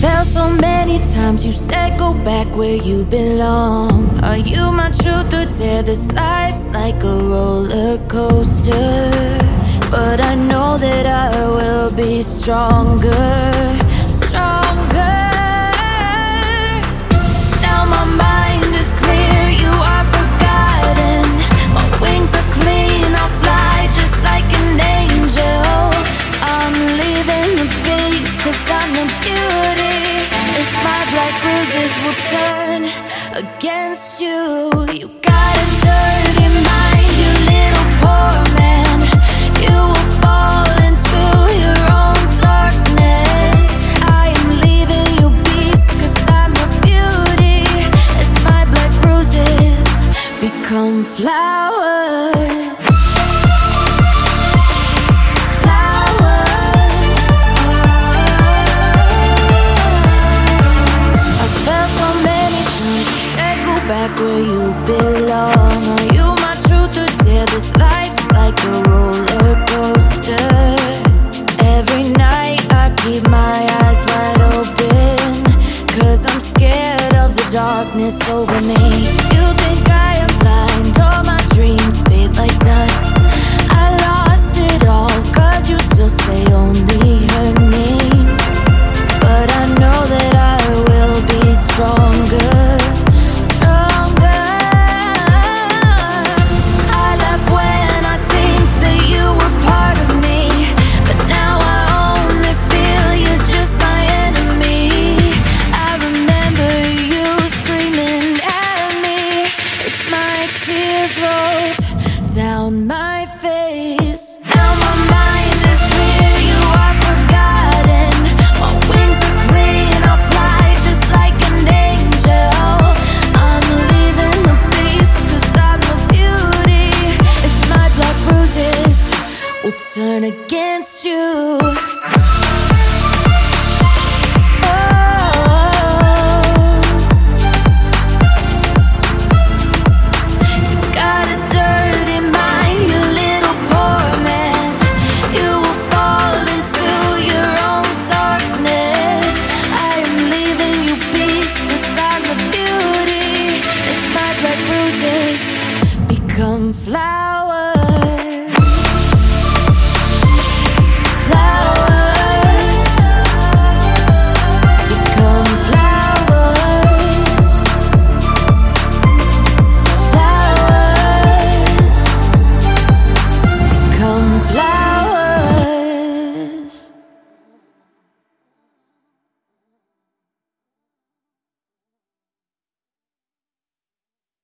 fell so many times. You said go back where you belong. Are you my truth or dare? This life's like a roller coaster. But I know that I will be stronger, against you. You got a dirty mind, you little poor man. You will fall into your own darkness. I am leaving you beast, cause I'm your beauty. As my black bruises become flowers. back where you belong. Are you my truth or dare? This life's like a roller coaster. Every night I keep my eyes wide open. Cause I'm scared of the darkness over me. You think I am blind? All my dreams fade like dust. I lost it all. Cause you still say only her name. But I know that I will be stronger. down my face. Now my mind is clear, you are forgotten. My wings are clean, i fly just like an angel. I'm leaving the I'm the beauty. My bruises will turn against you. come fly